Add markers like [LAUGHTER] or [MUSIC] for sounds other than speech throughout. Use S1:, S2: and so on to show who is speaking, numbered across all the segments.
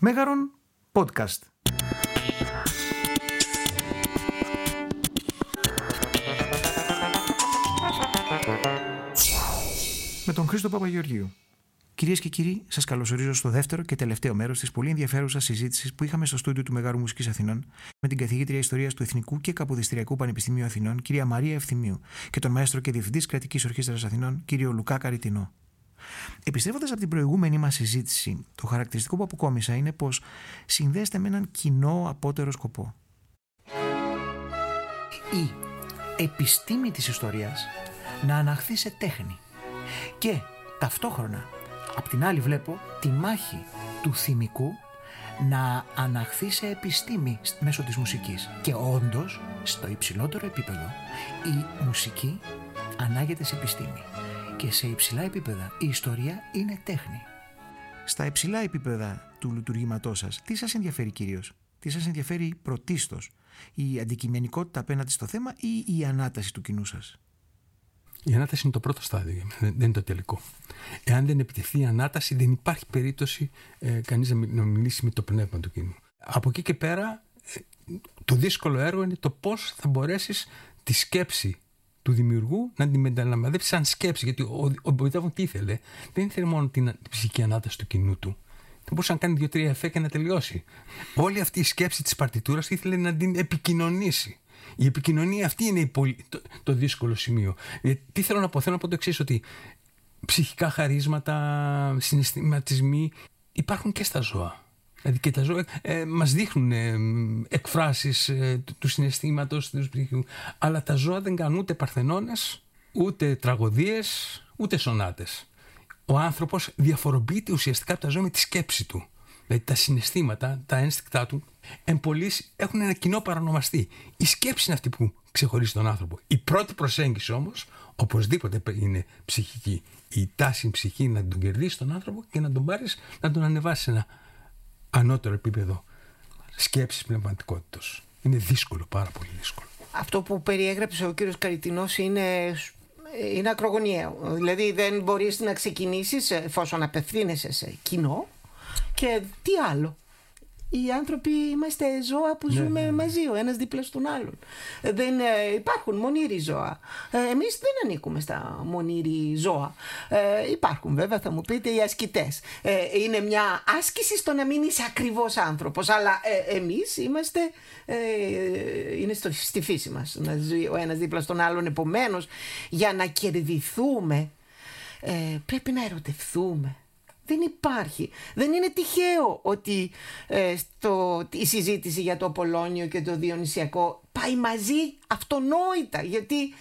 S1: Μέγαρον Podcast. Με τον Χρήστο Παπαγεωργίου. Κυρίες και κύριοι, σας καλωσορίζω στο δεύτερο και τελευταίο μέρος της πολύ ενδιαφέρουσας συζήτησης που είχαμε στο στούντιο του Μεγάρου Μουσικής Αθηνών με την καθηγήτρια Ιστορίας του Εθνικού και Καποδιστριακού Πανεπιστημίου Αθηνών, κυρία Μαρία Ευθυμίου, και τον μαέστρο και διευθυντής Κρατικής Ορχήστρας Αθηνών, κύριο Λουκά Καριτινό. Επιστρέφοντας από την προηγούμενη μας συζήτηση, το χαρακτηριστικό που αποκόμισα είναι πως συνδέεται με έναν κοινό απότερο σκοπό. Η επιστήμη της ιστορίας να αναχθεί σε τέχνη. Και ταυτόχρονα απ' την άλλη βλέπω τη μάχη του θυμικού να αναχθεί σε επιστήμη μέσω της μουσικής. Και όντως στο υψηλότερο επίπεδο η μουσική ανάγεται σε επιστήμη και σε υψηλά επίπεδα η ιστορία είναι τέχνη. Στα υψηλά επίπεδα του λειτουργήματός σας, τι σας ενδιαφέρει κυρίως, τι σας ενδιαφέρει πρωτίστως, η αντικειμενικότητα απέναντι στο θέμα ή η ανάταση του κοινού σας;
S2: Η ανάταση είναι το πρώτο στάδιο, δεν είναι το τελικό. Εάν δεν επιτεθεί η ανάταση, δεν υπάρχει περίπτωση ε, κανείς να μιλήσει με το πνεύμα του κοινού. Από εκεί και πέρα, ε, το δύσκολο έργο είναι το πώς θα μπορέσεις τη σκέψη του δημιουργού να την μεταλαμβαδεύσει σαν σκέψη. Γιατί ο, ο, ο τι ήθελε, δεν ήθελε μόνο την, την ψυχική ανάταση του κοινού του. Δεν μπορούσε να κάνει δύο-τρία εφέ και να τελειώσει. Όλη αυτή η σκέψη της παρτιτούρας ήθελε να την επικοινωνήσει. Η επικοινωνία αυτή είναι η το, το, δύσκολο σημείο. Ε, τι θέλω να πω, θέλω να πω το εξής, ότι ψυχικά χαρίσματα, συναισθηματισμοί υπάρχουν και στα ζώα. Δηλαδή και τα ζώα ε, μας δείχνουν ε, εκφράσεις ε, του συναισθήματος, του ψυχικού. Αλλά τα ζώα δεν κάνουν ούτε παρθενώνες, ούτε τραγωδίες, ούτε σονάτες. Ο άνθρωπος διαφοροποιείται ουσιαστικά από τα ζώα με τη σκέψη του. Δηλαδή τα συναισθήματα, τα ένστικτά του, εμπολείς έχουν ένα κοινό παρανομαστή. Η σκέψη είναι αυτή που ξεχωρίζει τον άνθρωπο. Η πρώτη προσέγγιση όμως, οπωσδήποτε είναι ψυχική. Η τάση ψυχή να τον κερδίσεις τον άνθρωπο και να τον πάρεις, να τον ανεβάσεις σε ένα ανώτερο επίπεδο σκέψης πνευματικότητας. Είναι δύσκολο, πάρα πολύ δύσκολο.
S3: Αυτό που περιέγραψε ο κύριος Καριτινός είναι, είναι ακρογωνιαίο. Δηλαδή δεν μπορείς να ξεκινήσεις εφόσον απευθύνεσαι σε κοινό και τι άλλο; Οι άνθρωποι είμαστε ζώα που ναι, ζούμε ναι, ναι. μαζί ο ένας δίπλα στον άλλον. Δεν ε, υπάρχουν μονήρι ζώα. Ε, εμείς δεν ανήκουμε στα μονήρι ζώα. Ε, υπάρχουν βέβαια θα μου πείτε οι ασκητές. Ε, είναι μια άσκηση στο να μην είσαι ακριβώς άνθρωπος αλλά ε, εμείς είμαστε είναι στο, στη φύση μας να ζει ο ένας δίπλα στον άλλον. Επομένως για να κερδιθούμε πρέπει να ερωτευθούμε δεν υπάρχει. Δεν είναι τυχαίο ότι ε, στο, η συζήτηση για το Πολόνιο και το Διονυσιακό πάει μαζί αυτονόητα. Γιατί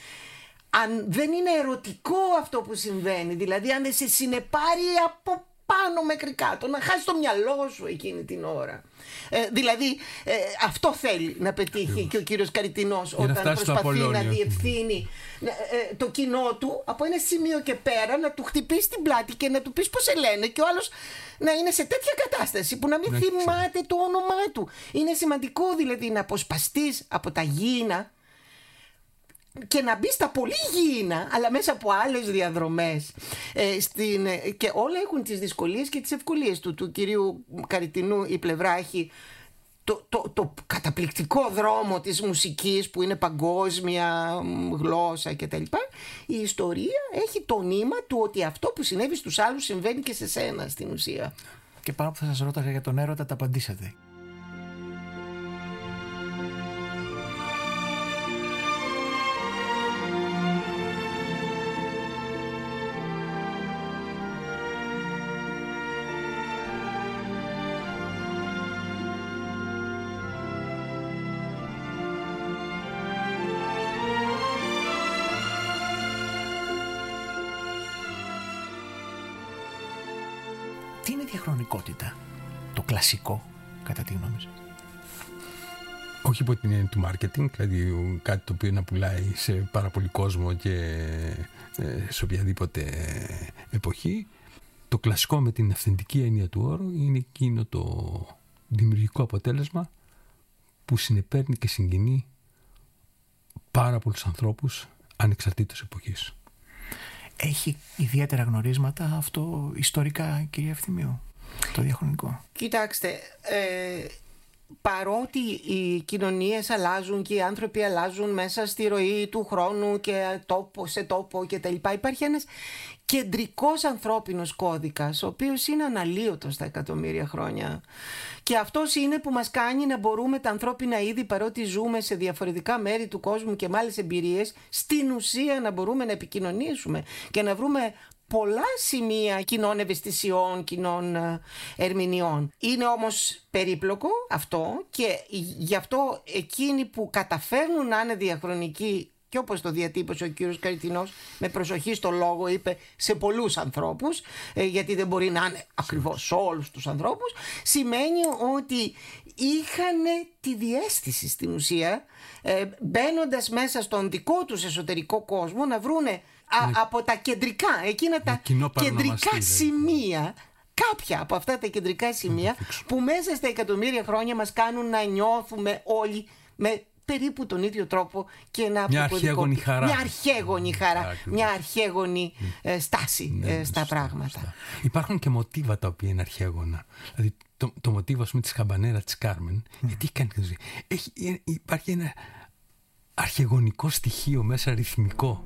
S3: αν δεν είναι ερωτικό αυτό που συμβαίνει, δηλαδή αν δεν σε συνεπάρει από πάνω μέχρι κάτω, να χάσει το μυαλό σου εκείνη την ώρα. Ε, δηλαδή ε, αυτό θέλει να πετύχει και ο κύριος Καριτινός όταν προσπαθεί να διευθύνει ε, το κοινό του από ένα σημείο και πέρα να του χτυπήσει την πλάτη και να του πεις πως σε λένε και ο άλλος να είναι σε τέτοια κατάσταση που να μην θυμάται το όνομά του. Είναι σημαντικό δηλαδή να αποσπαστείς από τα γήινα και να μπει στα πολύ γήινα, αλλά μέσα από άλλες διαδρομές. Ε, στην, ε, και όλα έχουν τις δυσκολίες και τις ευκολίες του. Του κυρίου Καριτινού η πλευρά έχει το, το, το καταπληκτικό δρόμο της μουσικής που είναι παγκόσμια γλώσσα κτλ. Η ιστορία έχει το νήμα του ότι αυτό που συνέβη στους άλλους συμβαίνει και σε σένα στην ουσία.
S1: Και πάνω που θα σας ρώταγα για τον έρωτα τα απαντήσατε. Το κλασικό, κατά τη γνώμη σας.
S2: Όχι από την έννοια του marketing, δηλαδή κάτι το οποίο να πουλάει σε πάρα πολύ κόσμο και ε, σε οποιαδήποτε εποχή. Το κλασικό με την αυθεντική έννοια του όρου είναι εκείνο το δημιουργικό αποτέλεσμα που συνεπέρνει και συγκινεί πάρα πολλούς ανθρώπους ανεξαρτήτως εποχής.
S1: Έχει ιδιαίτερα γνωρίσματα αυτό ιστορικά, κυρία Ευθυμίου; Το διαχρονικό.
S3: Κοιτάξτε, ε, παρότι οι κοινωνίες αλλάζουν και οι άνθρωποι αλλάζουν μέσα στη ροή του χρόνου και τόπο σε τόπο και τα λοιπά, υπάρχει ένας κεντρικός ανθρώπινος κώδικας, ο οποίος είναι αναλύωτος στα εκατομμύρια χρόνια. Και αυτός είναι που μας κάνει να μπορούμε τα ανθρώπινα είδη, παρότι ζούμε σε διαφορετικά μέρη του κόσμου και με άλλες εμπειρίες, στην ουσία να μπορούμε να επικοινωνήσουμε και να βρούμε πολλά σημεία κοινών ευαισθησιών, κοινών ε, ερμηνεών. Είναι όμως περίπλοκο αυτό και γι' αυτό εκείνοι που καταφέρνουν να είναι διαχρονικοί και όπως το διατύπωσε ο κύριος Καριτινός με προσοχή στο λόγο είπε σε πολλούς ανθρώπους ε, γιατί δεν μπορεί να είναι ακριβώς σε όλους τους ανθρώπους σημαίνει ότι είχαν τη διέστηση στην ουσία ε, μπαίνοντας μέσα στον δικό τους εσωτερικό κόσμο να βρούνε από τα κεντρικά, εκείνα τα κεντρικά σημεία. Κάποια από αυτά τα κεντρικά σημεία που μέσα στα εκατομμύρια χρόνια μας κάνουν να νιώθουμε όλοι με περίπου τον ίδιο τρόπο και να
S2: μια αρχαίγονη χαρά.
S3: Μια αρχαίγονη χαρά, μια αρχαίγονη ε, στάση ναι, ε, στα πράγματα.
S2: Υπάρχουν και μοτίβα τα οποία είναι αρχαίγωνα. Δηλαδή το, το μοτίβο πούμε, της καμπανέρα της Κάρμεν, γιατί έχει κάνει έχει, υπάρχει ένα αρχαιγονικό στοιχείο μέσα ρυθμικό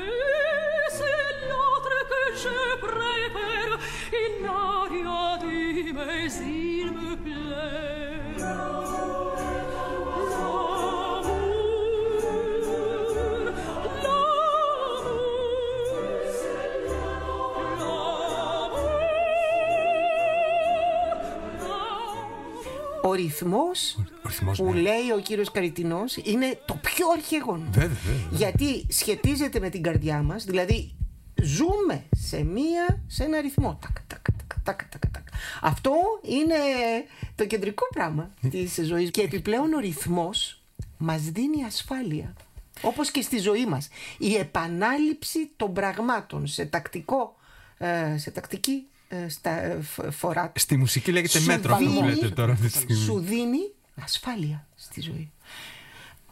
S3: ο ρυθμός, που ναι. λέει ο κύριος Καριτινός είναι το πιο αρχαίγωνο. Γιατί σχετίζεται με την καρδιά μας, δηλαδή ζούμε σε, μία, σε ένα ρυθμό. Αυτό είναι το κεντρικό πράγμα ναι. της ζωής. Και επιπλέον ο ρυθμός μας δίνει ασφάλεια. Όπως και στη ζωή μας. Η επανάληψη των πραγμάτων σε τακτικό ε, σε τακτική ε, στα, ε, φορά.
S2: Στη μουσική λέγεται μέτρο αυτό που λέτε τώρα αυτή τη στιγμή.
S3: Σου δίνει ασφάλεια στη ζωή.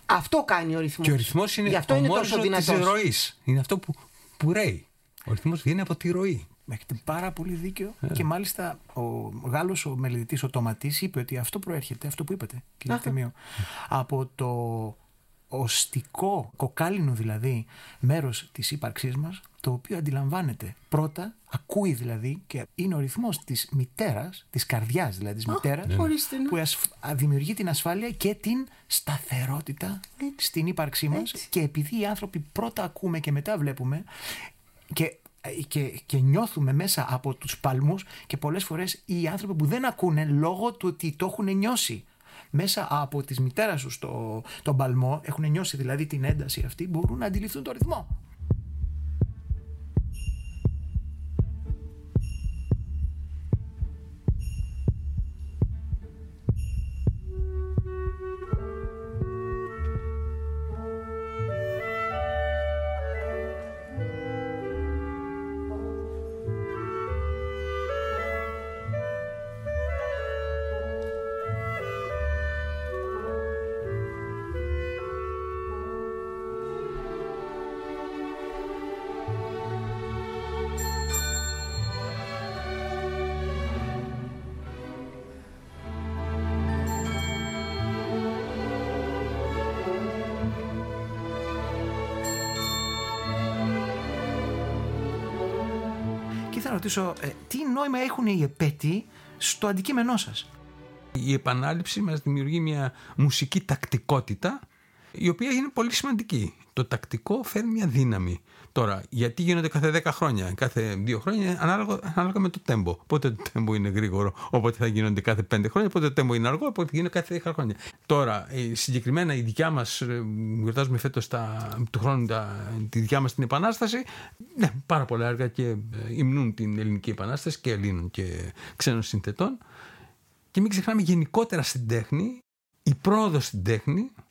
S3: Αυτό κάνει ο ρυθμός.
S2: Και ο ρυθμός είναι αυτό ο είναι τόσο της ροής. Είναι αυτό που, που ρέει. Ο ρυθμός βγαίνει από τη ροή.
S1: Έχετε πάρα πολύ δίκιο. Yeah. Και μάλιστα ο Γάλλος ο μελετητής, ο Τοματή, είπε ότι αυτό προέρχεται, αυτό που είπατε, κύριε Θεμείο, από το οστικό, κοκάλινο δηλαδή, μέρος της ύπαρξής μας, το οποίο αντιλαμβάνεται πρώτα, ακούει δηλαδή και είναι ο ρυθμός της μητέρας, της καρδιάς δηλαδή της μητέρας, ναι. που δημιουργεί την ασφάλεια και την σταθερότητα στην ύπαρξή μας και επειδή οι άνθρωποι πρώτα ακούμε και μετά βλέπουμε και και, και νιώθουμε μέσα από τους παλμούς και πολλές φορές οι άνθρωποι που δεν ακούνε λόγω του ότι το έχουν νιώσει μέσα από τις μητέρας σου στο, τον παλμό, έχουν νιώσει δηλαδή την ένταση αυτή, μπορούν να αντιληφθούν το ρυθμό. Ρωτήσω, ε, τι νόημα έχουν οι επέτειοι στο αντικείμενό σας;
S2: Η επανάληψη μας δημιουργεί μια μουσική τακτικότητα η οποία είναι πολύ σημαντική. Το τακτικό φέρνει μια δύναμη. Τώρα, γιατί γίνονται κάθε 10 χρόνια, κάθε 2 χρόνια, ανάλογα, ανάλογα με το τέμπο. Πότε το τέμπο είναι γρήγορο, οπότε θα γίνονται κάθε 5 χρόνια, πότε το τέμπο είναι αργό, οπότε γίνονται κάθε 10 χρόνια. Τώρα, συγκεκριμένα η δικιά μας, ε, γιορτάζουμε φέτος του χρόνου τη δικιά μας την Επανάσταση. Ναι, πάρα πολλά έργα και ε, υμνούν την ελληνική Επανάσταση και Ελλήνων και ξένων συνθετών. Και μην ξεχνάμε γενικότερα στην τέχνη, η πρόοδος στην τέχνη ε,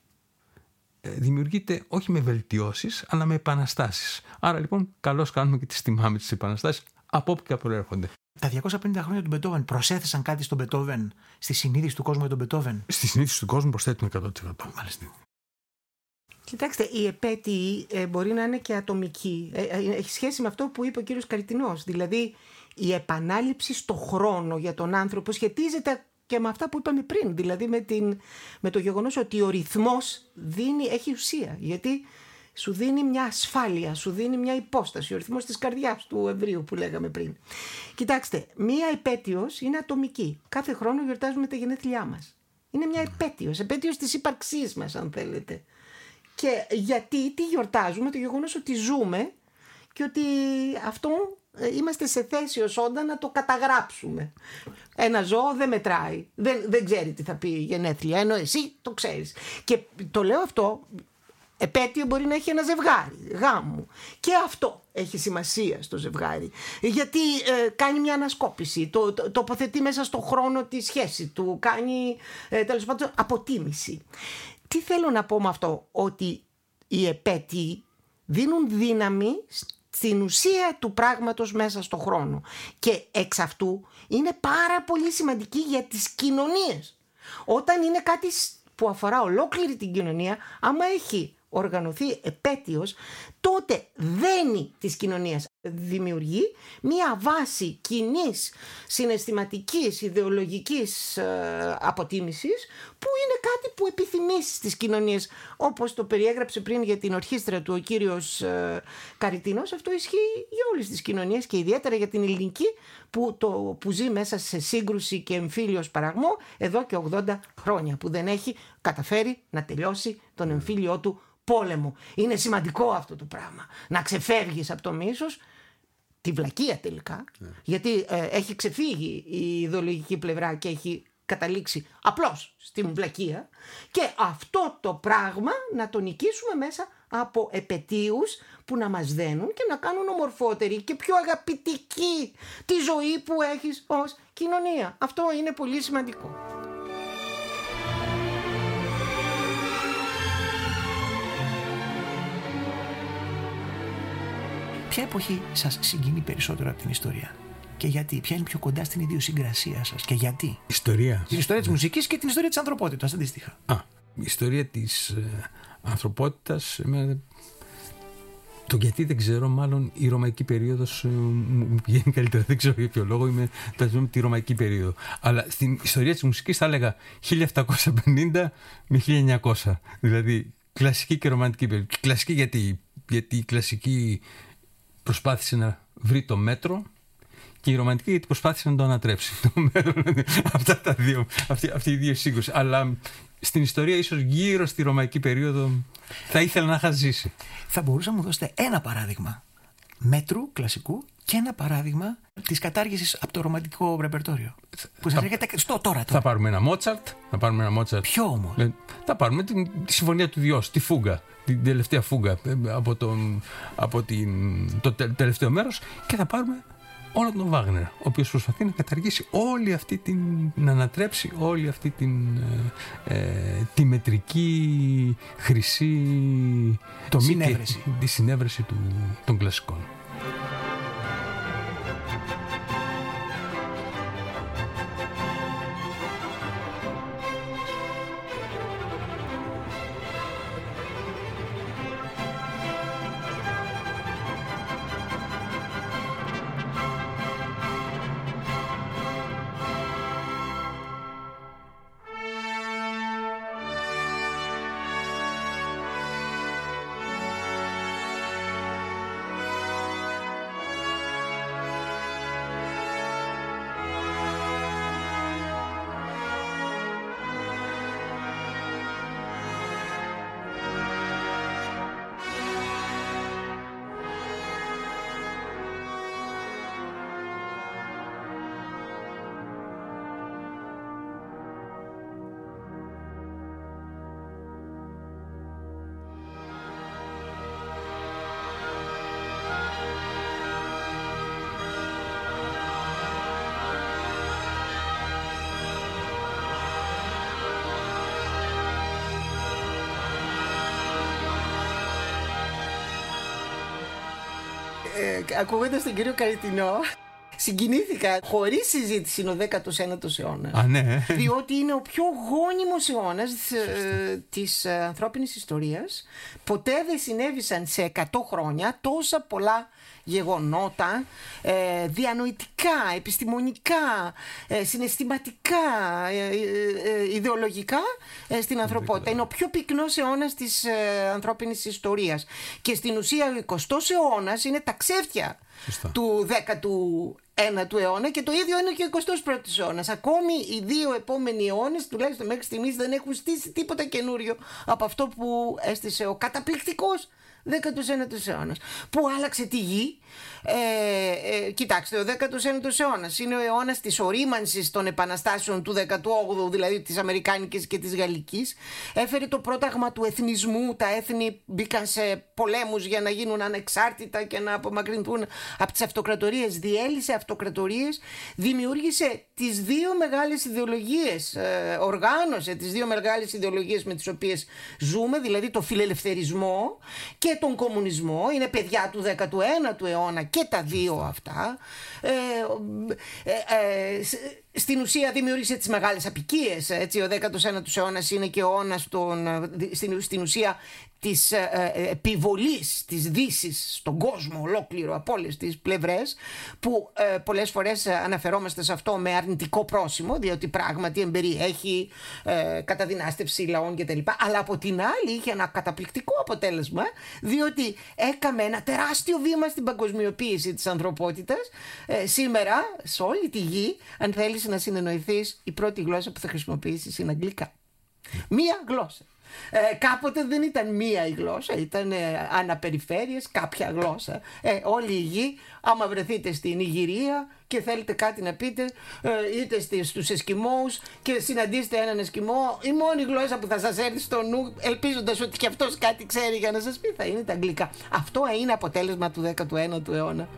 S2: δημιουργείται όχι με βελτιώσεις, αλλά με επαναστάσεις. Άρα λοιπόν καλώς κάνουμε και τις τιμάμε τις επαναστάσεις από όπου και προέρχονται.
S1: Τα 250 χρόνια του Μπετόβεν προσέθεσαν κάτι στον Μπετόβεν, στη συνείδηση του κόσμου για τον Μπετόβεν;
S2: Στη συνείδηση του κόσμου προσθέτουμε 100%.
S1: Μάλιστα.
S3: Κοιτάξτε, η επέτειη ε, μπορεί να είναι και ατομική. Ε, ε, έχει σχέση με αυτό που είπε ο κύριος Καριτινός. Δηλαδή, η επανάληψη στο χρόνο για τον άνθρωπο σχετίζεται και με αυτά που είπαμε πριν. Δηλαδή, με, την, με το γεγονός ότι ο ρυθμός δίνει, έχει ουσία. Γιατί σου δίνει μια ασφάλεια, σου δίνει μια υπόσταση, ο ρυθμός της καρδιάς του ευρείου που λέγαμε πριν. Κοιτάξτε, μία επέτειος είναι ατομική. Κάθε χρόνο γιορτάζουμε τα γενέθλιά μας. Είναι μια επέτειος, επέτειος της ύπαρξής μας αν θέλετε. Και γιατί, τι γιορτάζουμε, το γεγονός ότι ζούμε και ότι αυτό ε, είμαστε σε θέση ως όντα να το καταγράψουμε. Ένα ζώο δεν μετράει, δεν, δεν ξέρει τι θα πει η γενέθλια, ενώ εσύ το ξέρεις. Και το λέω αυτό, επέτειο μπορεί να έχει ένα ζευγάρι, γάμου. Και αυτό έχει σημασία στο ζευγάρι. Γιατί ε, κάνει μια ανασκόπηση, το, το, τοποθετεί μέσα στο χρόνο τη σχέση του, κάνει ε, τέλος πάντων αποτίμηση. Τι θέλω να πω με αυτό, ότι οι επέτειοι δίνουν δύναμη στην ουσία του πράγματος μέσα στο χρόνο. Και εξ αυτού είναι πάρα πολύ σημαντική για τις κοινωνίες. Όταν είναι κάτι που αφορά ολόκληρη την κοινωνία, άμα έχει οργανωθεί επέτειος, τότε δένει της κοινωνίας. Δημιουργεί μία βάση κοινής συναισθηματικής, ιδεολογικής ε, αποτίμησης που είναι κάτι που επιθυμείς στις κοινωνίες. Όπως το περιέγραψε πριν για την ορχήστρα του ο κύριος ε, Καριτίνος, αυτό ισχύει για όλες τις κοινωνίες και ιδιαίτερα για την ελληνική που, το, που ζει μέσα σε σύγκρουση και εμφύλιος παραγμό εδώ και 80 χρόνια που δεν έχει καταφέρει να τελειώσει τον εμφύλιο του πόλεμο. Είναι σημαντικό αυτό το πράγμα. Να ξεφεύγεις από το μίσος, τη βλακεία τελικά, ναι. γιατί ε, έχει ξεφύγει η ιδεολογική πλευρά και έχει καταλήξει απλώς στην βλακεία και αυτό το πράγμα να το νικήσουμε μέσα από επαιτίους που να μας δένουν και να κάνουν ομορφότερη και πιο αγαπητική τη ζωή που έχεις ως κοινωνία. Αυτό είναι πολύ σημαντικό.
S1: Ποια εποχή σας συγκινεί περισσότερο από την ιστορία; Και γιατί, ποια είναι πιο κοντά στην ιδιοσυγκρασία σας; Και γιατί;
S2: Ιστορία.
S1: Την ιστορία της μουσικής και την ιστορία της ανθρωπότητας αντίστοιχα.
S2: Α, η ιστορία της ε, ανθρωπότητας το γιατί δεν ξέρω, μάλλον η ρωμαϊκή περίοδος ε, μου πηγαίνει καλύτερα. Δεν ξέρω για ποιο λόγο είμαι ζούμε τη ρωμαϊκή περίοδο. Αλλά στην ιστορία της μουσικής θα έλεγα 1750 με 1900. Δηλαδή κλασική και ρομαντική περίοδο. Κλασική γιατί, γιατί η κλασική προσπάθησε να βρει το μέτρο και η ρομαντική γιατί προσπάθησε να το ανατρέψει. [LAUGHS] Αυτά τα δύο, αυτή, αυτή οι δύο σύγκρουση. Αλλά στην ιστορία ίσως γύρω στη ρωμαϊκή περίοδο θα ήθελα να είχα ζήσει.
S1: Θα μπορούσα να μου δώσετε ένα παράδειγμα μέτρου κλασικού και ένα παράδειγμα της κατάργησης από το ρομαντικό ρεπερτόριο. Που σας έρχεται στο τώρα,
S2: Θα πάρουμε ένα Μότσαρτ. Θα πάρουμε ένα Μότσαρτ.
S1: Ποιο όμως;
S2: Ε, θα πάρουμε την, τη συμφωνία του Διός, τη φούγκα. Την τελευταία φούγκα ε, από, τον, από την, το τελευταίο μέρος και θα πάρουμε όλο τον Βάγνερ, ο οποίος προσπαθεί να καταργήσει όλη αυτή την. να ανατρέψει όλη αυτή την. Ε, ε τη μετρική χρυσή
S1: τομή συνέβρεση.
S2: τη συνέβρεση του, των κλασικών.
S3: thank you ε, ακούγοντας τον κύριο Καριτινό, συγκινήθηκα χωρίς συζήτηση είναι ο 19ος αιώνας.
S2: Α, ναι.
S3: Διότι είναι ο πιο γόνιμος αιώνας ε, της ε, ανθρώπινης ιστορίας. Ποτέ δεν συνέβησαν σε 100 χρόνια τόσα πολλά γεγονότα ε, διανοητικά, επιστημονικά, ε, συναισθηματικά, ε, ε, ιδεολογικά στην ανθρωπότητα. Είναι ο πιο πυκνός αιώνας της ανθρώπινης ιστορίας. Και στην ουσία ο 20ος αιώνας είναι τα ξέφτια του 19ου αιώνα και το ίδιο είναι και ο 21ο αιώνας. Ακόμη οι δύο επόμενοι αιώνες, τουλάχιστον μέχρι στιγμής, δεν έχουν στήσει τίποτα καινούριο από αυτό που έστησε ο καταπληκτικός 19ο αιώνας. Που άλλαξε τη γη. Ε, ε, κοιτάξτε, ο 19ο αιώνας είναι ο αιώνας της ορίμανσης των επαναστάσεων του 18ου, δηλαδή της Αμερικάνικης και της Γαλλικής. Έφερε το πρόταγμα του εθνισμού. Τα έθνη μπήκαν σε πολέμους για να γίνουν ανεξάρτητα και να απομακρυνθούν από τις αυτοκρατορίες. Διέλυσε αυτοκρατορίες, δημιούργησε τις δύο μεγάλες ιδεολογίες, ε, οργάνωσε τις δύο μεγάλες ιδεολογίες με τις οποίες ζούμε, δηλαδή το φιλελευθερισμό και τον κομμουνισμό, είναι παιδιά του 19ου αιώνα και τα δύο αυτά. Ε, ε, ε, στην ουσία δημιούργησε τις μεγάλες απικίες. Έτσι, ο 19ος αιώνας είναι και ο αιώνας των, στην, στην ουσία της ε, ε, επιβολής της δύσης στον κόσμο ολόκληρο από όλες τις πλευρές που ε, πολλές φορές αναφερόμαστε σε αυτό με αρνητικό πρόσημο διότι πράγματι εμπεριέχει ε, καταδυνάστευση λαών κτλ. Αλλά από την άλλη είχε ένα καταπληκτικό αποτέλεσμα διότι έκαμε ένα τεράστιο βήμα στην παγκοσμιοποίηση της ανθρωπότητας. Ε, σήμερα σε όλη τη γη αν θέλεις να συνεννοηθείς η πρώτη γλώσσα που θα χρησιμοποιήσεις είναι αγγλικά. Μία γλώσσα. Ε, κάποτε δεν ήταν μία η γλώσσα, ήταν ε, αναπεριφέρειες, κάποια γλώσσα. Ε, όλη η γη, άμα βρεθείτε στην Ιγυρία και θέλετε κάτι να πείτε, ε, είτε στους Εσκιμώους και συναντήσετε έναν Εσκιμό, η μόνη γλώσσα που θα σας έρθει στο νου, ελπίζοντας ότι και αυτός κάτι ξέρει για να σας πει, θα είναι τα αγγλικά. Αυτό είναι αποτέλεσμα του 19ου αιώνα.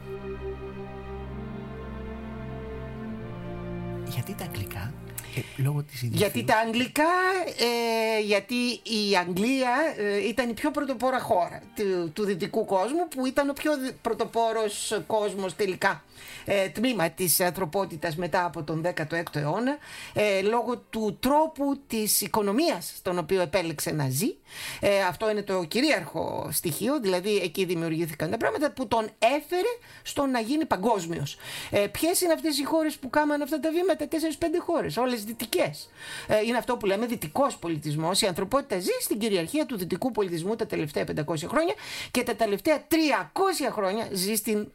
S1: Γιατί τα αγγλικά; Ε, λόγω της
S3: γιατί τα αγγλικά, ε, γιατί η Αγγλία ε, ήταν η πιο πρωτοπόρα χώρα του, του δυτικού κόσμου που ήταν ο πιο πρωτοπόρος κόσμος τελικά ε, τμήμα της ανθρωπότητας μετά από τον 16ο αιώνα ε, λόγω του τρόπου της οικονομίας στον οποίο επέλεξε να ζει. Ε, αυτό είναι το κυρίαρχο στοιχείο, δηλαδή εκεί δημιουργήθηκαν τα πράγματα που τον έφερε στο να γίνει παγκόσμιος. Ε, Ποιες είναι αυτές οι χώρες που κάμαν αυτά τα βήματα, 4-5 χώρες, όλες δυτικές. Ε, είναι αυτό που λέμε δυτικός πολιτισμός. Η ανθρωπότητα ζει στην κυριαρχία του δυτικού πολιτισμού τα τελευταία 500 χρόνια και τα τελευταία 300 χρόνια ζει στην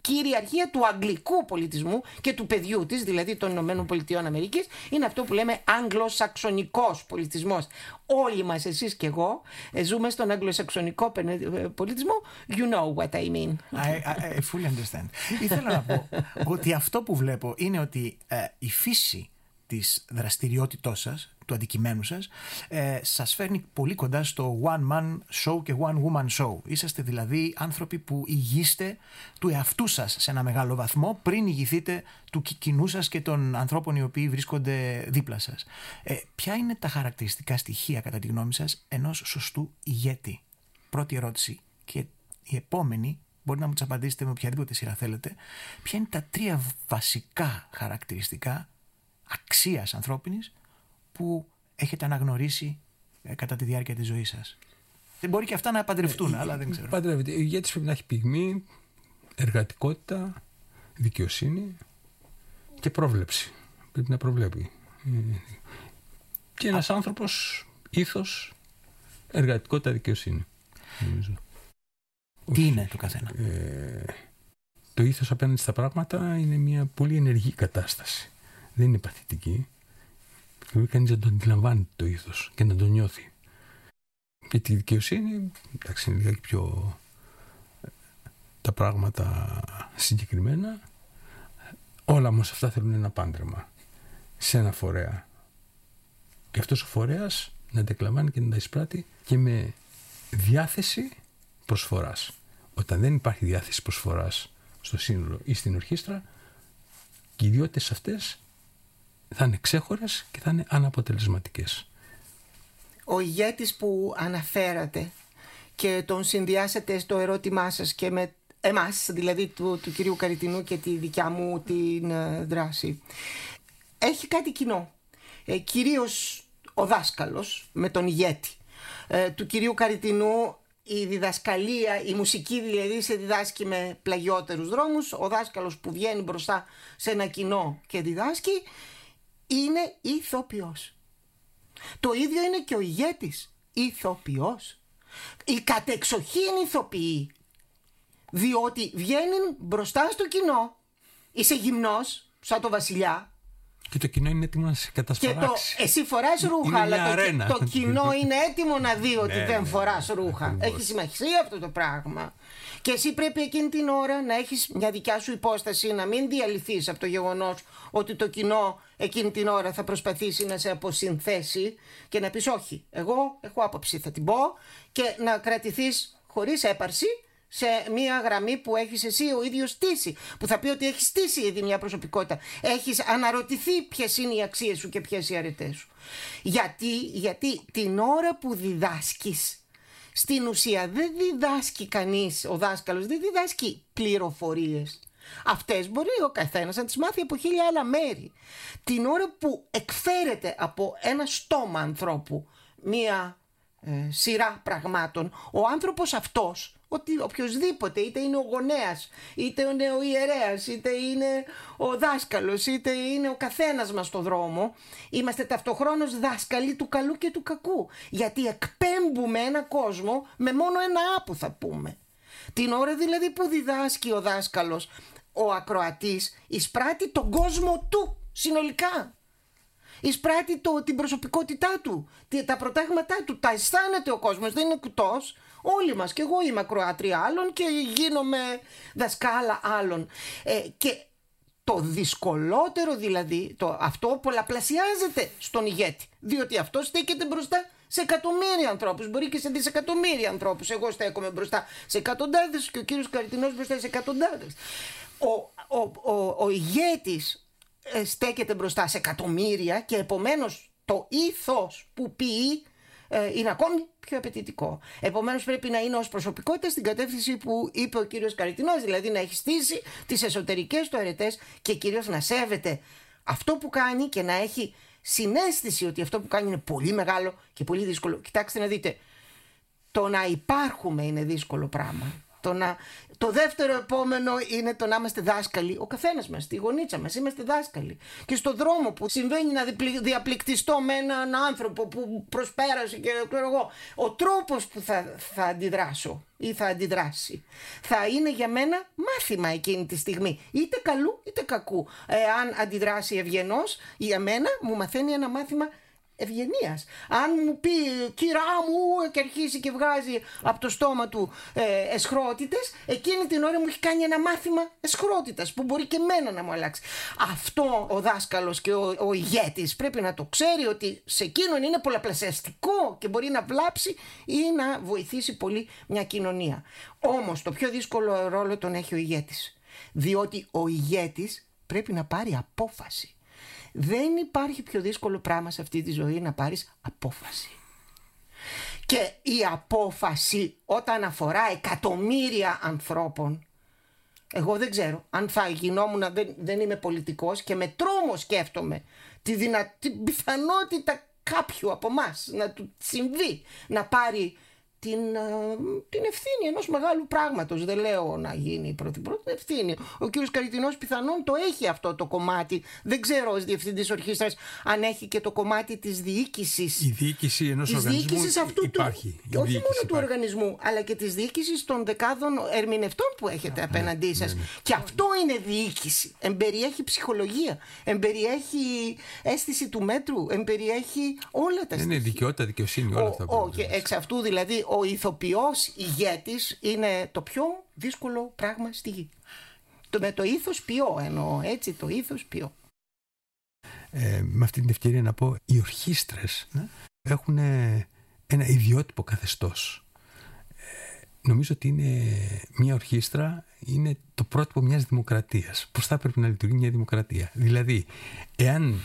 S3: κυριαρχία του αγγλικού πολιτισμού και του παιδιού της, δηλαδή των Ηνωμένων Πολιτειών Αμερικής, είναι αυτό που λέμε αγγλοσαξονικός πολιτισμός. Όλοι μας, εσείς και εγώ, ε, ζούμε στον αγγλοσαξονικό ε, πολιτισμό. You know what I mean.
S1: I, I, I fully understand. Ήθελα να πω [LAUGHS] ότι αυτό που βλέπω είναι ότι ε, η φύση της δραστηριότητός σας, του αντικειμένου σας, ε, σας φέρνει πολύ κοντά στο one man show και one woman show. Είσαστε δηλαδή άνθρωποι που ηγείστε του εαυτού σας σε ένα μεγάλο βαθμό πριν ηγηθείτε του κοινού σας και των ανθρώπων οι οποίοι βρίσκονται δίπλα σας. Ε, ποια είναι τα χαρακτηριστικά στοιχεία κατά τη γνώμη σας ενός σωστού ηγέτη; Πρώτη ερώτηση και η επόμενη μπορεί να μου τις απαντήσετε με οποιαδήποτε σειρά θέλετε. Ποια είναι τα τρία βασικά χαρακτηριστικά αξίας ανθρώπινης που έχετε αναγνωρίσει ε, κατά τη διάρκεια της ζωής σας. Δεν μπορεί και αυτά να παντρευτούν, ε, αλλά δεν ξέρω.
S2: Παντρεύεται. Ο ηγέτης πρέπει να έχει πυγμή, εργατικότητα, δικαιοσύνη και πρόβλεψη. Πρέπει να προβλέπει. Ε, και ένας άνθρωπος, ήθος, εργατικότητα, δικαιοσύνη.
S1: Τι είναι το καθένα;
S2: το ήθος απέναντι στα πράγματα είναι μια πολύ ενεργή κατάσταση δεν είναι παθητική. Πρέπει κανείς να το αντιλαμβάνει το ήθο και να το νιώθει. Και τη δικαιοσύνη, εντάξει, είναι λίγα πιο ε, τα πράγματα συγκεκριμένα. Όλα όμως αυτά θέλουν ένα πάντρεμα σε ένα φορέα. Και αυτός ο φορέας να τα και να τα εισπράττει και με διάθεση προσφοράς. Όταν δεν υπάρχει διάθεση προσφοράς στο σύνολο ή στην ορχήστρα, και οι ιδιότητες αυτές θα είναι ξέχωρες και θα είναι αναποτελεσματικές.
S3: Ο ηγέτης που αναφέρατε και τον συνδυάσατε στο ερώτημά σας και με εμάς, δηλαδή του, του κυρίου Καριτινού και τη δικιά μου την ε, δράση. Έχει κάτι κοινό. Ε, κυρίως ο δάσκαλος με τον ηγέτη. Ε, του κυρίου Καριτινού η διδασκαλία, η μουσική δηλαδή σε διδάσκει με πλαγιότερους δρόμους. Ο δάσκαλος που βγαίνει μπροστά σε ένα κοινό και διδάσκει είναι ηθοποιός. Το ίδιο είναι και ο ηγέτης, ηθοποιός. Οι κατεξοχήν ηθοποιοί, διότι βγαίνουν μπροστά στο κοινό, είσαι γυμνός, σαν το βασιλιά,
S2: και το κοινό είναι έτοιμο να σε κατασπαράξει.
S3: Και το, εσύ φοράς ρούχα, αλλά το, το, κοινό είναι έτοιμο να δει ότι ναι, δεν ναι, φοράς ρούχα. Ακριβώς. Έχει σημασία αυτό το πράγμα. Και εσύ πρέπει εκείνη την ώρα να έχεις μια δικιά σου υπόσταση, να μην διαλυθείς από το γεγονός ότι το κοινό εκείνη την ώρα θα προσπαθήσει να σε αποσυνθέσει και να πεις όχι. Εγώ έχω άποψη, θα την πω και να κρατηθείς χωρίς έπαρση σε μία γραμμή που έχεις εσύ ο ίδιος στήσει. Που θα πει ότι έχεις στήσει ήδη μια προσωπικότητα. Έχεις αναρωτηθεί ποιες είναι οι αξίες σου και ποιες οι αρετές σου. Γιατί, γιατί την ώρα που διδάσκεις, στην ουσία δεν διδάσκει κανείς, ο δάσκαλος δεν διδάσκει πληροφορίες. Αυτές μπορεί ο καθένας να τις μάθει από χίλια άλλα μέρη. Την ώρα που εκφέρεται από ένα στόμα ανθρώπου μία ε, σειρά πραγμάτων, ο άνθρωπος αυτός ότι οποιοδήποτε, είτε είναι ο γονέας, είτε είναι ο ιερέας, είτε είναι ο δάσκαλος, είτε είναι ο καθένας μας στο δρόμο, είμαστε ταυτοχρόνως δάσκαλοι του καλού και του κακού. Γιατί εκπέμπουμε ένα κόσμο με μόνο ένα άπου θα πούμε. Την ώρα δηλαδή που διδάσκει ο δάσκαλος, ο ακροατής εισπράττει τον κόσμο του συνολικά. Εισπράττει το, την προσωπικότητά του, τα προτάγματά του, τα αισθάνεται ο κόσμος, δεν είναι κουτός, Όλοι μας και εγώ είμαι ακροάτρια άλλων και γίνομαι δασκάλα άλλων. Ε, και το δυσκολότερο δηλαδή, το, αυτό πολλαπλασιάζεται στον ηγέτη. Διότι αυτό στέκεται μπροστά σε εκατομμύρια ανθρώπους, μπορεί και σε δισεκατομμύρια ανθρώπους. Εγώ στέκομαι μπροστά σε εκατοντάδες και ο κύριος Καριτινός μπροστά σε εκατοντάδες. Ο, ο, ο, ο ηγέτης ε, στέκεται μπροστά σε εκατομμύρια και επομένως το ήθος που πει ε, είναι ακόμη πιο απαιτητικό. Επομένως, πρέπει να είναι ως προσωπικότητα στην κατεύθυνση που είπε ο κύριος Καριτινός, δηλαδή να έχει στήσει τις εσωτερικές του αρετές και κυρίως να σέβεται αυτό που κάνει και να έχει συνέστηση ότι αυτό που κάνει είναι πολύ μεγάλο και πολύ δύσκολο. Κοιτάξτε να δείτε, το να υπάρχουμε είναι δύσκολο πράγμα. Το, να... το δεύτερο επόμενο είναι το να είμαστε δάσκαλοι. Ο καθένας μας, στη γωνίτσα μας, είμαστε δάσκαλοι. Και στο δρόμο που συμβαίνει να διαπληκτιστώ με έναν άνθρωπο που προσπέρασε και ξέρω εγώ, ο τρόπος που θα, θα αντιδράσω ή θα αντιδράσει θα είναι για μένα μάθημα εκείνη τη στιγμή. Είτε καλού είτε κακού. αν αντιδράσει ευγενώ, για μένα μου μαθαίνει ένα μάθημα ευγενίας. Αν μου πει κυρά μου και αρχίσει και βγάζει από το στόμα του ε, εσχρότητες, εκείνη την ώρα μου έχει κάνει ένα μάθημα εσχρότητας που μπορεί και εμένα να μου αλλάξει. Αυτό ο δάσκαλος και ο, ο ηγέτης πρέπει να το ξέρει ότι σε εκείνον είναι πολλαπλασιαστικό και μπορεί να βλάψει ή να βοηθήσει πολύ μια κοινωνία. Όμως το πιο δύσκολο ρόλο τον έχει ο ηγέτης. Διότι ο ηγέτης πρέπει να πάρει απόφαση. Δεν υπάρχει πιο δύσκολο πράγμα σε αυτή τη ζωή να πάρεις απόφαση. Και η απόφαση όταν αφορά εκατομμύρια ανθρώπων εγώ δεν ξέρω αν θα γινόμουν, δεν, δεν είμαι πολιτικός και με τρόμο σκέφτομαι τη, δυνα, την πιθανότητα κάποιου από εμάς να του συμβεί να πάρει την, ε, την ευθύνη ενός μεγάλου πράγματος. Δεν λέω να γίνει πρωθυπουργό, την ευθύνη. Ο κύριος Καριτινός πιθανόν το έχει αυτό το κομμάτι. Δεν ξέρω ως διευθυντής ορχήστρας αν έχει και το κομμάτι της διοίκησης.
S2: Η διοίκηση ενός οργανισμού
S3: αυτού
S2: υπάρχει.
S3: Του, όχι μόνο του οργανισμού, αλλά και της διοίκησης των δεκάδων ερμηνευτών που έχετε απέναντί ναι, σας. Ναι, ναι. Και αυτό είναι διοίκηση. Εμπεριέχει ψυχολογία, εμπεριέχει αίσθηση του μέτρου, εμπεριέχει όλα τα
S2: στοιχεία. Είναι δικαιότητα, δικαιοσύνη, όλα αυτά.
S3: Όχι, εξ αυτού δηλαδή ο ηθοποιός ηγέτης είναι το πιο δύσκολο πράγμα στη γη. Το, με το ήθος ποιό εννοώ, έτσι το ήθος ποιό.
S2: Ε, με αυτή την ευκαιρία να πω, οι ορχήστρες ναι. έχουν ένα ιδιότυπο καθεστώς. Ε, νομίζω ότι είναι μια ορχήστρα είναι το πρότυπο μιας δημοκρατίας. Πώς θα πρέπει να λειτουργεί μια δημοκρατία; Δηλαδή, εάν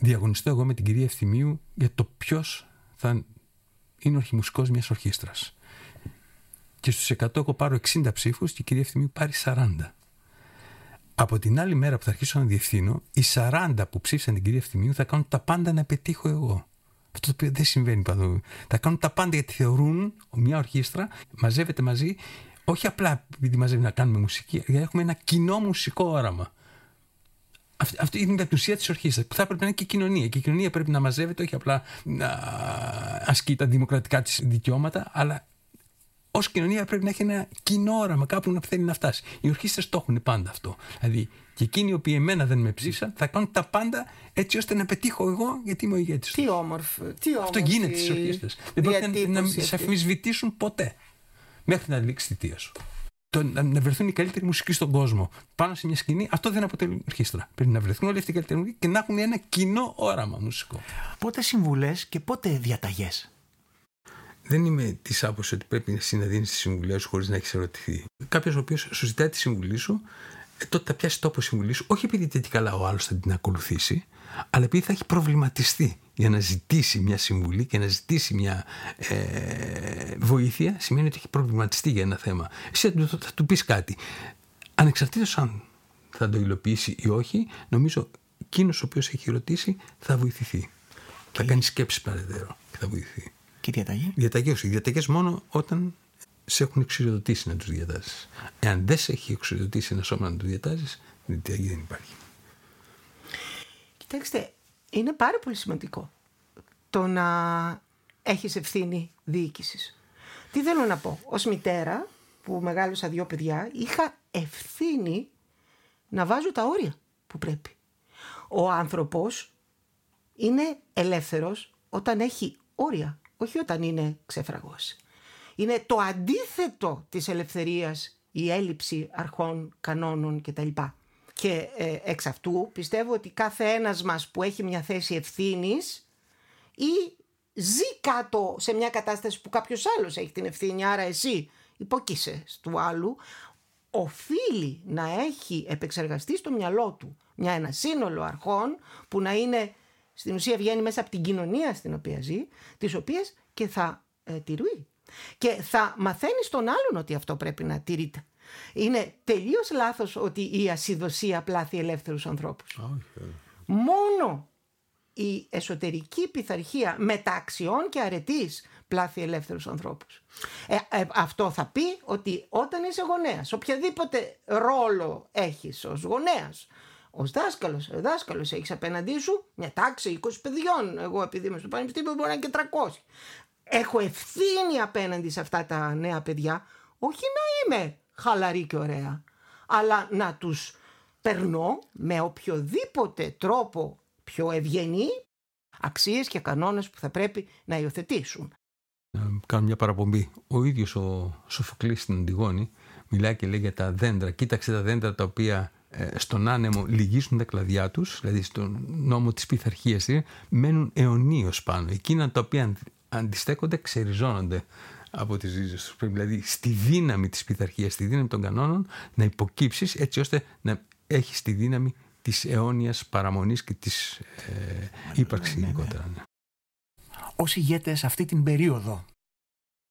S2: διαγωνιστώ εγώ με την κυρία Ευθυμίου για το ποιος θα είναι ο αρχιμουσικός μιας ορχήστρας. και στους 100 εγώ πάρω 60 ψήφους και η κυρία Ευθυμίου πάρει 40. Από την άλλη μέρα που θα αρχίσω να διευθύνω, οι 40 που ψήφισαν την κυρία Ευθυμίου θα κάνουν τα πάντα να πετύχω εγώ. Αυτό το οποίο δεν συμβαίνει παντού. Θα κάνουν τα πάντα γιατί θεωρούν μια ορχήστρα μαζεύεται μαζί, όχι απλά επειδή μαζεύει να κάνουμε μουσική, γιατί έχουμε ένα κοινό μουσικό όραμα. Αυτή, αυτή είναι η ουσία της ορχήστρα που θα έπρεπε να είναι και η κοινωνία. Και η κοινωνία πρέπει να μαζεύεται, όχι απλά να ασκεί τα δημοκρατικά της δικαιώματα, αλλά ως κοινωνία πρέπει να έχει ένα κοινό όραμα κάπου να θέλει να φτάσει. Οι ορχήστρες το έχουν πάντα αυτό. Δηλαδή και εκείνοι οι οποίοι εμένα δεν με ψήφισαν θα κάνουν τα πάντα έτσι ώστε να πετύχω εγώ γιατί είμαι ο ηγέτης
S3: Τι όμορφο. Τι
S2: Αυτό γίνεται στις ορχήστρες. Δεν μπορεί να, να σε αφισβητήσουν ποτέ μέχρι να λήξει τη θεία σου. Το, να, να βρεθούν οι καλύτεροι μουσικοί στον κόσμο πάνω σε μια σκηνή, αυτό δεν αποτελεί ορχήστρα. Πρέπει να βρεθούν όλοι αυτοί οι καλύτεροι μουσικοί και να έχουν ένα κοινό όραμα μουσικό.
S1: Πότε συμβουλές και πότε διαταγές;
S2: Δεν είμαι της άποψης ότι πρέπει εσύ να δίνει τη συμβουλή σου χωρίς να έχεις ερωτηθεί. Κάποιος ο οποίος σου ζητάει τη συμβουλή σου, ε, τότε θα πιάσει τόπο συμβουλής σου, όχι επειδή τέτοια καλά ο άλλος θα την ακολουθήσει, αλλά επειδή θα έχει προβληματιστεί για να ζητήσει μια συμβουλή και να ζητήσει μια ε, βοήθεια, σημαίνει ότι έχει προβληματιστεί για ένα θέμα. Εσύ θα, θα, θα του πεις κάτι. Ανεξαρτήτως αν θα το υλοποιήσει ή όχι, νομίζω εκείνος ο οποίος έχει ρωτήσει θα βοηθηθεί. Θα κάνει σκέψη παραδέρω και θα βοηθηθεί.
S1: Και διαταγή;
S2: Διαταγές, όχι. Διαταγές μόνο όταν σε έχουν εξουσιοδοτήσει να τους διατάζει. Εάν δεν σε έχει εξουσιοδοτήσει ένα σώμα να του διατάζεις, διαταγή δεν υπάρχει.
S3: Κοιτάξτε, είναι πάρα πολύ σημαντικό το να έχεις ευθύνη διοίκησης. Τι θέλω να πω. Ω μητέρα που μεγάλωσα δύο παιδιά, είχα ευθύνη να βάζω τα όρια που πρέπει. Ο άνθρωπος είναι ελεύθερος όταν έχει όρια όχι όταν είναι ξεφραγός. Είναι το αντίθετο της ελευθερίας η έλλειψη αρχών, κανόνων κτλ. Και ε, εξ αυτού πιστεύω ότι κάθε ένας μας που έχει μια θέση ευθύνης ή ζει κάτω σε μια κατάσταση που κάποιος άλλος έχει την ευθύνη, άρα εσύ υπόκεισε του άλλου, οφείλει να έχει επεξεργαστεί στο μυαλό του μια, ένα σύνολο αρχών που να είναι στην ουσία βγαίνει μέσα από την κοινωνία στην οποία ζει, τις οποίες και θα ε, τηρεί. Και θα μαθαίνεις στον άλλον ότι αυτό πρέπει να τηρείται. Είναι τελείως λάθος ότι η ασυδοσία πλάθει ελεύθερους ανθρώπους. Μόνο η εσωτερική πειθαρχία μεταξιών και αρετής πλάθει ελεύθερους ανθρώπους. Ε, ε, αυτό θα πει ότι όταν είσαι γονέας, οποιαδήποτε ρόλο έχεις ως γονέας, Ω δάσκαλος, ο δάσκαλος έχεις απέναντί σου μια τάξη 20 παιδιών. Εγώ, επειδή είμαι στο πανεπιστήμιο, μπορεί να είναι και 300. Έχω ευθύνη απέναντι σε αυτά τα νέα παιδιά, όχι να είμαι χαλαρή και ωραία, αλλά να τους περνώ με οποιοδήποτε τρόπο πιο ευγενή αξίες και κανόνες που θα πρέπει να υιοθετήσουν.
S2: Να κάνω μια παραπομπή. Ο ίδιος ο Σοφοκλής στην Αντιγόνη μιλάει και λέει για τα δέντρα. Κοίταξε τα δέντρα τα οποία ε, στον άνεμο λυγίσουν τα κλαδιά τους, δηλαδή στον νόμο της πειθαρχίας, μένουν αιωνίως πάνω. Εκείνα τα οποία αντιστέκονται, ξεριζώνονται από τις ρίζες τους. Πρέπει δηλαδή στη δύναμη της πειθαρχίας, στη δύναμη των κανόνων, να υποκύψεις έτσι ώστε να έχεις τη δύναμη της αιώνιας παραμονής και της ε, ύπαρξης ναι, ναι, γενικότερα. Ναι.
S1: Ως ηγέτες αυτή την περίοδο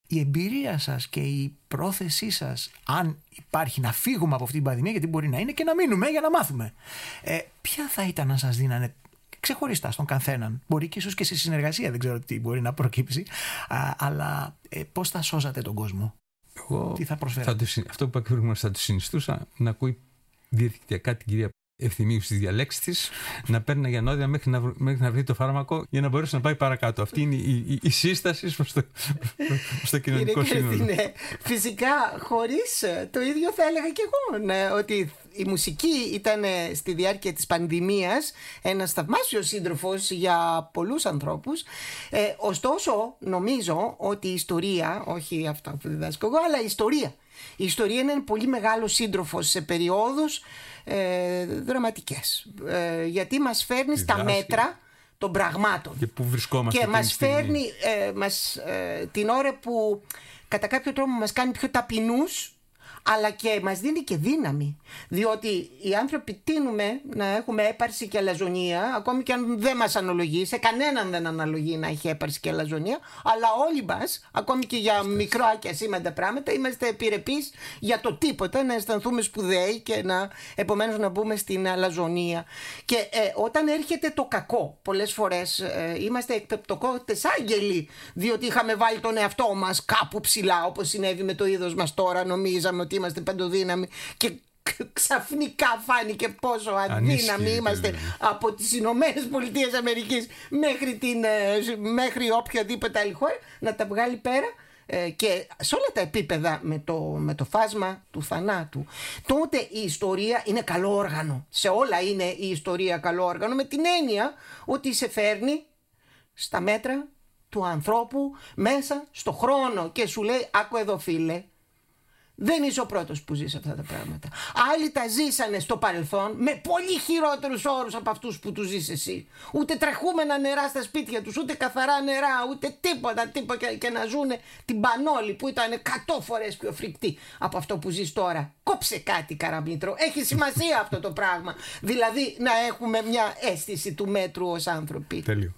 S1: η εμπειρία σας και η πρόθεσή σας αν υπάρχει να φύγουμε από αυτή την πανδημία γιατί μπορεί να είναι και να μείνουμε για να μάθουμε ε, ποια θα ήταν να σας δίνανε ξεχωριστά στον καθέναν. Μπορεί και ίσως και σε συνεργασία δεν ξέρω τι μπορεί να προκύψει α, αλλά ε, πώς θα σώζατε τον κόσμο;
S2: Εγώ τι θα προσφέρατε; αυτό που ακριβώς θα τους συνιστούσα να ακούει διαδικτυακά την κυρία ευθυμίου στις διαλέξεις της, να παίρνει αγιανόδια μέχρι να, μέχρι να βρει το φάρμακο για να μπορέσει να πάει παρακάτω. Αυτή είναι η, η, η σύσταση προς το, το κοινωνικό σύνολο.
S3: Ναι. Φυσικά, χωρίς ε, το ίδιο θα έλεγα και εγώ. Ναι, ότι η μουσική ήταν ε, στη διάρκεια της πανδημίας ένας θαυμάσιος σύντροφος για πολλούς ανθρώπους ε, ωστόσο νομίζω ότι η ιστορία όχι αυτά που διδάσκω εγώ αλλά η ιστορία η ιστορία είναι ένα πολύ μεγάλο σύντροφο σε περιόδους ε, δραματικές. Ε, γιατί μας φέρνει στα μέτρα των πραγμάτων.
S2: Και πού βρισκόμαστε.
S3: Και μας φέρνει ε, μας, ε, την ώρα που κατά κάποιο τρόπο μας κάνει πιο ταπεινούς αλλά και μας δίνει και δύναμη. Διότι οι άνθρωποι τίνουμε να έχουμε έπαρση και αλαζονία, ακόμη και αν δεν μας αναλογεί, σε κανέναν δεν αναλογεί να έχει έπαρση και αλαζονία, αλλά όλοι μας, ακόμη και για μικρό και ασήμαντα πράγματα, είμαστε επιρρεπείς για το τίποτα, να αισθανθούμε σπουδαίοι και να επομένως να μπούμε στην αλαζονία. Και ε, όταν έρχεται το κακό, πολλές φορές ε, είμαστε εκπεπτοκότητες άγγελοι, διότι είχαμε βάλει τον εαυτό μας κάπου ψηλά, όπως συνέβη με το είδος μας τώρα, νομίζαμε ότι είμαστε παντοδύναμοι και ξαφνικά φάνηκε πόσο αδύναμοι είμαστε από τις Ηνωμένες Πολιτείες Αμερικής μέχρι, την, ε, μέχρι οποιαδήποτε άλλη χώρα να τα βγάλει πέρα ε, και σε όλα τα επίπεδα με το, με το φάσμα του θανάτου. Τότε η ιστορία είναι καλό όργανο. Σε όλα είναι η ιστορία καλό όργανο με την έννοια ότι σε φέρνει στα μέτρα του ανθρώπου μέσα στο χρόνο. Και σου λέει άκου εδώ φίλε δεν είσαι ο πρώτος που ζει αυτά τα πράγματα. Άλλοι τα ζήσανε στο παρελθόν με πολύ χειρότερους όρους από αυτούς που τους ζεις εσύ. Ούτε τρεχούμενα νερά στα σπίτια τους, ούτε καθαρά νερά, ούτε τίποτα, τίποτα και, να ζουνε την πανόλη που ήταν 100 φορές πιο φρικτή από αυτό που ζεις τώρα. Κόψε κάτι καραμίτρο. Έχει σημασία αυτό το πράγμα. Δηλαδή να έχουμε μια αίσθηση του μέτρου ως άνθρωποι.
S2: Τέλειο.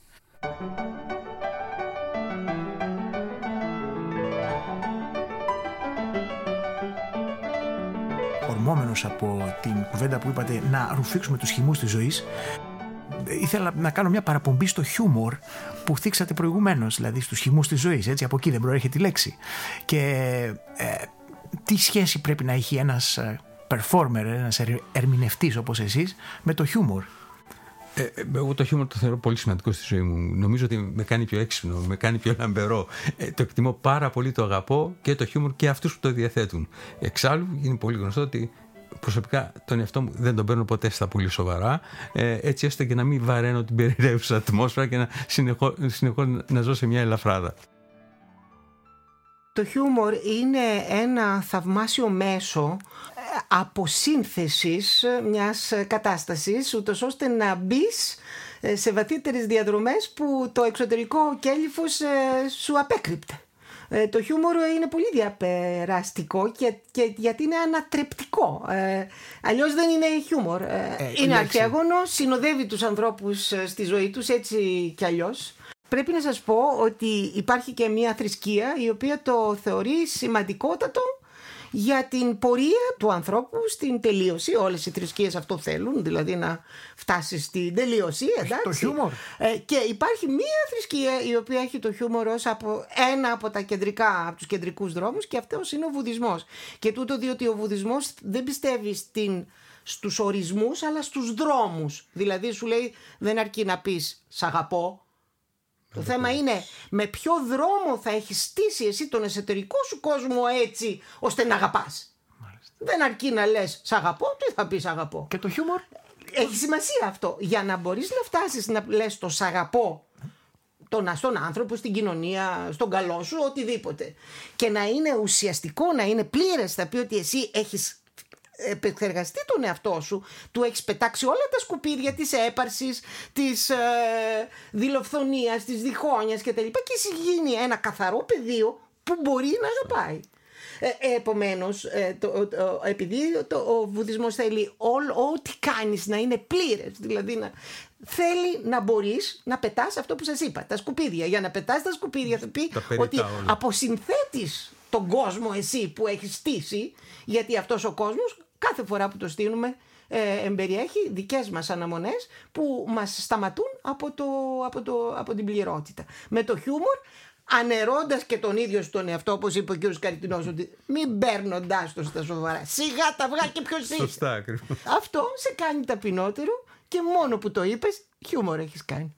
S1: Ορμόμενος από την κουβέντα που είπατε να ρουφήξουμε τους χυμούς της ζωής ήθελα να κάνω μια παραπομπή στο χιούμορ που θίξατε προηγουμένως, δηλαδή στους χυμούς της ζωής, έτσι, από εκεί δεν προέρχεται η λέξη. Και ε, τι σχέση πρέπει να έχει ένας ε, performer, ένας ερμηνευτής όπως εσείς, με το χιούμορ;
S2: Ε, ε, εγώ το χιούμορ το θεωρώ πολύ σημαντικό στη ζωή μου. Νομίζω ότι με κάνει πιο έξυπνο, με κάνει πιο λαμπερό. Ε, το εκτιμώ πάρα πολύ, το αγαπώ και το χιούμορ και αυτούς που το διαθέτουν. Εξάλλου, είναι πολύ γνωστό ότι προσωπικά τον εαυτό μου δεν τον παίρνω ποτέ στα πολύ σοβαρά, ε, έτσι ώστε και να μην βαραίνω την περιραίουσα ατμόσφαιρα και να συνεχώ, να ζω σε μια ελαφράδα.
S3: Το χιούμορ είναι ένα θαυμάσιο μέσο αποσύνθεσης μιας κατάστασης ούτως ώστε να μπεις ε, σε βαθύτερες διαδρομές που το εξωτερικό κέλυφος ε, σου απέκρυπτε. Ε, το χιούμορ είναι πολύ διαπεραστικό και, και γιατί είναι ανατρεπτικό. Ε, αλλιώς δεν είναι χιούμορ. είναι αρχαίγωνο, συνοδεύει τους ανθρώπους στη ζωή τους έτσι κι αλλιώς. Πρέπει να σας πω ότι υπάρχει και μια θρησκεία η οποία το θεωρεί σημαντικότατο για την πορεία του ανθρώπου στην τελείωση. Όλες οι θρησκείες αυτό θέλουν, δηλαδή να φτάσεις στην τελείωση. Εντάξει.
S1: Το χιούμορ.
S3: Ε, και υπάρχει μία θρησκεία η οποία έχει το χιούμορ ως από ένα από τα κεντρικά, από τους κεντρικούς δρόμους και αυτός είναι ο βουδισμός. Και τούτο διότι ο βουδισμός δεν πιστεύει στην στους ορισμούς αλλά στους δρόμους. Δηλαδή σου λέει δεν αρκεί να πεις σ' αγαπώ, το θέμα είναι με ποιο δρόμο θα έχεις στήσει εσύ τον εσωτερικό σου κόσμο έτσι ώστε να αγαπάς. Δεν αρκεί να λες Σ' αγαπώ, τι θα πεις αγαπώ.
S1: Και το χιούμορ;
S3: Έχει σημασία αυτό. Για να μπορείς να φτάσεις να λες το Σ' αγαπώ τον, στον άνθρωπο, στην κοινωνία, στον καλό σου, οτιδήποτε. Και να είναι ουσιαστικό, να είναι πλήρες. Θα πει ότι εσύ έχεις επεξεργαστεί τον εαυτό σου, του έχεις πετάξει όλα τα σκουπίδια της έπαρσης, της ε, δηλοφθονίας, της διχόνιας κτλ. Και, και εσύ γίνει ένα καθαρό πεδίο που μπορεί να αγαπάει. Ε, ε επομένως, ε, το, επειδή το, ο βουδισμός θέλει ό,τι κάνεις να είναι πλήρες, δηλαδή να, θέλει να μπορείς να πετάς αυτό που σας είπα, τα σκουπίδια. Για να πετάς τα σκουπίδια θα πει ότι αποσυνθέτεις τον κόσμο εσύ που έχεις στήσει, γιατί αυτός ο κόσμος κάθε φορά που το στείλουμε ε, εμπεριέχει δικές μας αναμονές που μας σταματούν από, το, από, το, από την πληρότητα. Με το χιούμορ ανερώντας και τον ίδιο στον εαυτό όπως είπε ο κ. Καριτινός ότι μην παίρνοντάς το στα σοβαρά σιγά τα βγά και ποιος είσαι
S2: Σωστά, ακριβώς.
S3: αυτό σε κάνει ταπεινότερο και μόνο που το είπες χιούμορ έχεις κάνει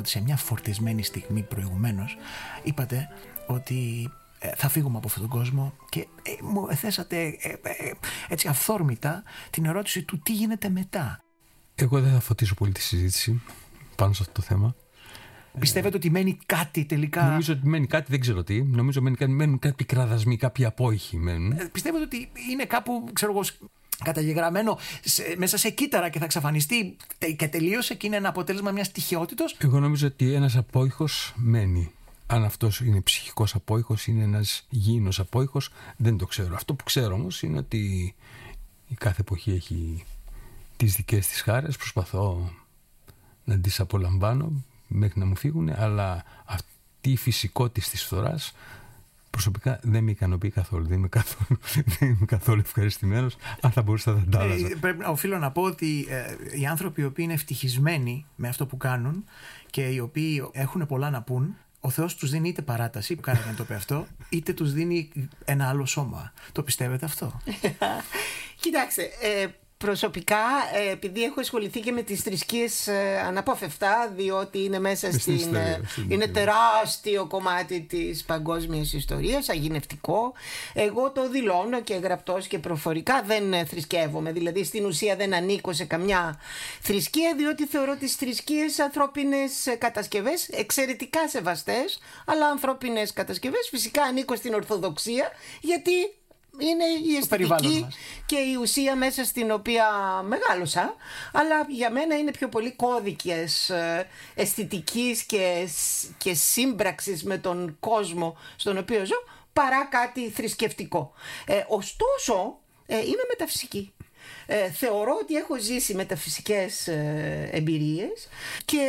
S1: ότι σε μια φορτισμένη στιγμή προηγουμένως είπατε ότι ε, θα φύγουμε από αυτόν τον κόσμο και ε, μου θέσατε ε, έτσι αυθόρμητα την ερώτηση του τι γίνεται μετά.
S2: Εγώ δεν θα φωτίσω πολύ τη συζήτηση πάνω σε αυτό το θέμα.
S1: Πιστεύετε ότι μένει κάτι τελικά;
S2: Νομίζω ότι μένει κάτι, δεν ξέρω τι. Νομίζω μένει κάτι, μένουν κάτι κραδασμοί, κάποιοι απόϊχοι μένουν.
S1: Ε, Πιστεύετε ότι είναι κάπου, ξέρω εγώ, καταγεγραμμένο σε- μέσα σε κύτταρα και θα εξαφανιστεί τε- και τελείωσε και είναι ένα αποτέλεσμα μιας τυχαιότητα.
S2: Εγώ νομίζω ότι ένας απόϊχος μένει. Αν αυτός είναι ψυχικός απόϊχος, είναι ένας γήινος απόϊχος, δεν το ξέρω. Αυτό που ξέρω όμως είναι ότι η κάθε εποχή έχει τις δικές της χάρες. Προσπαθώ να τις απολαμβάνω μέχρι να μου φύγουν, αλλά αυτή η φυσικότητα της φθοράς προσωπικά δεν με ικανοποιεί καθόλου. Δεν είμαι καθόλου, [LAUGHS] δεν είμαι καθόλου ευχαριστημένος. Αν θα μπορούσα θα τα άλλαζα.
S1: Ε, πρέπει, να- οφείλω να πω ότι ε, οι άνθρωποι οι οποίοι είναι ευτυχισμένοι με αυτό που κάνουν και οι οποίοι έχουν πολλά να πούν, ο Θεός τους δίνει είτε παράταση, που κάνετε να το πει αυτό, είτε τους δίνει ένα άλλο σώμα. Το πιστεύετε αυτό; [LAUGHS]
S3: Κοιτάξτε, ε, προσωπικά, ε, επειδή έχω ασχοληθεί και με τις θρησκείες ε, αναπόφευκτα, διότι είναι μέσα
S2: στην
S3: στην...
S2: ιστορία,
S3: ε,
S2: στην
S3: είναι
S2: ιστορία.
S3: τεράστιο κομμάτι της παγκόσμιας ιστορίας, αγινευτικό. Εγώ το δηλώνω και γραπτός και προφορικά δεν ε, θρησκεύομαι. Δηλαδή στην ουσία δεν ανήκω σε καμιά θρησκεία, διότι θεωρώ τις θρησκείες ανθρώπινες ε, κατασκευές εξαιρετικά σεβαστές, αλλά ανθρώπινες κατασκευές. Φυσικά ανήκω στην Ορθοδοξία, γιατί είναι η
S1: περιβάλλον
S3: αισθητική
S1: μας.
S3: και η ουσία μέσα στην οποία μεγάλωσα αλλά για μένα είναι πιο πολύ κώδικες ε, αισθητικής και, σ- και σύμπραξης με τον κόσμο στον οποίο ζω παρά κάτι θρησκευτικό. Ε, ωστόσο ε, είμαι μεταφυσική. Ε, θεωρώ ότι έχω ζήσει μεταφυσικές ε, εμπειρίες και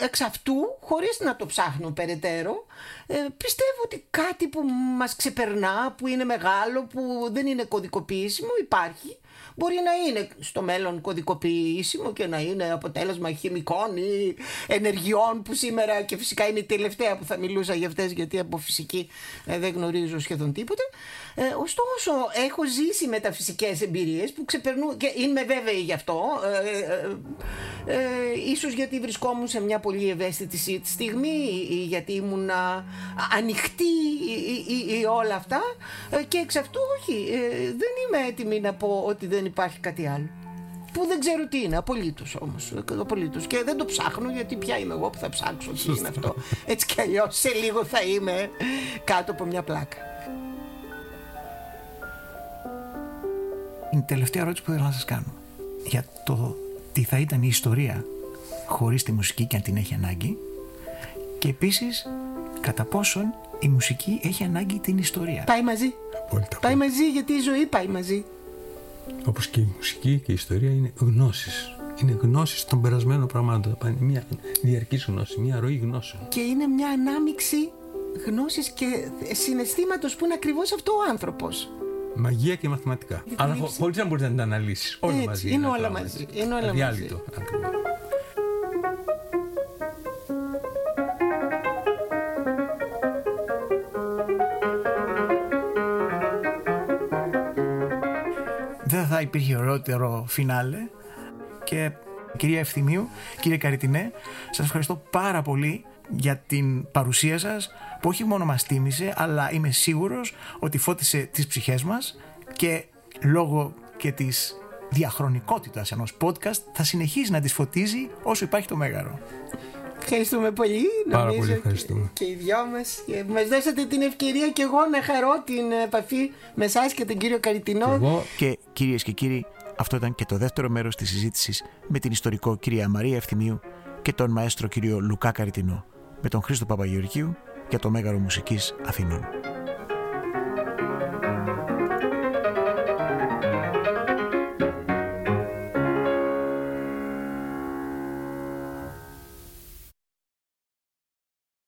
S3: ε, εξ αυτού, χωρίς να το ψάχνω περαιτέρω, ε, πιστεύω ότι κάτι που μας ξεπερνά, που είναι μεγάλο, που δεν είναι κωδικοποιήσιμο, υπάρχει. Μπορεί να είναι στο μέλλον κωδικοποιήσιμο και να είναι αποτέλεσμα χημικών ή ενεργειών που σήμερα και φυσικά είναι η τελευταία που θα μιλούσα για αυτές γιατί από φυσική ε, δεν γνωρίζω σχεδόν τίποτε. Ε, ωστόσο έχω ζήσει μεταφυσικές εμπειρίες που ξεπερνούν και είμαι βέβαιη γι' αυτό ε, ε, ε, ίσως γιατί βρισκόμουν σε μια πολύ ευαίσθητη σι- στιγμή ή γιατί ήμουν α, ανοιχτή ή, ή- ή όλα αυτά ε, και εξ αυτού όχι ε, δεν είμαι έτοιμη να πω ότι δεν υπάρχει κάτι άλλο που δεν ξέρω τι είναι, απολύτως όμως. Απολύτως. Και δεν το ψάχνω γιατί πια είμαι εγώ που θα ψάξω τι είναι αυτό. Έτσι κι αλλιώς σε λίγο θα είμαι κάτω από μια πλάκα.
S1: Είναι η τελευταία ερώτηση που θέλω να σας κάνω. Για το τι θα ήταν η ιστορία χωρίς τη μουσική και αν την έχει ανάγκη και επίσης κατά πόσον η μουσική έχει ανάγκη την ιστορία.
S3: Πάει μαζί.
S2: Απόλυτα.
S3: Πάει μαζί γιατί η ζωή πάει μαζί.
S2: Όπως και η μουσική και η ιστορία είναι γνώσεις. Είναι γνώσεις των περασμένων πραγμάτων. Είναι μια διαρκής γνώση, μια ροή γνώσεων.
S3: Και είναι μια ανάμιξη γνώσης και συναισθήματος που είναι ακριβώς αυτό ο άνθρωπος.
S2: Μαγεία και μαθηματικά. Αλλά χω, χωρίς να μπορείς να την αναλύσεις. Όλα
S3: Έτσι,
S2: μαζί.
S3: είναι
S2: ένα
S3: όλα
S2: πράγμα,
S3: μαζί,
S2: έτσι.
S3: είναι όλα
S2: Αδιάλειτο. Ακριβώς.
S1: Δεν θα υπήρχε ωραιότερο φινάλε και κυρία Ευθυμίου, κύριε Καριτινέ, σας ευχαριστώ πάρα πολύ για την παρουσία σας που όχι μόνο μας τίμησε αλλά είμαι σίγουρος ότι φώτισε τις ψυχές μας και λόγω και της διαχρονικότητας ενός podcast θα συνεχίσει να τις φωτίζει όσο υπάρχει το μέγαρο.
S3: Ευχαριστούμε πολύ.
S2: Πάρα
S3: νομίζω,
S2: πολύ
S3: και-
S2: ευχαριστούμε.
S3: Και, οι δυο μας. Και Μας δώσατε την ευκαιρία και εγώ να χαρώ την επαφή με εσάς και τον κύριο Καριτινό.
S2: Εγώ
S1: Και κυρίες και κύριοι, αυτό ήταν και το δεύτερο μέρος της συζήτησης με την ιστορικό κυρία Μαρία Ευθυμίου και τον μαέστρο κύριο Λουκά Καριτινό με τον Χρήστο Παπαγεωργίου για το Μέγαρο Μουσικής Αθηνών.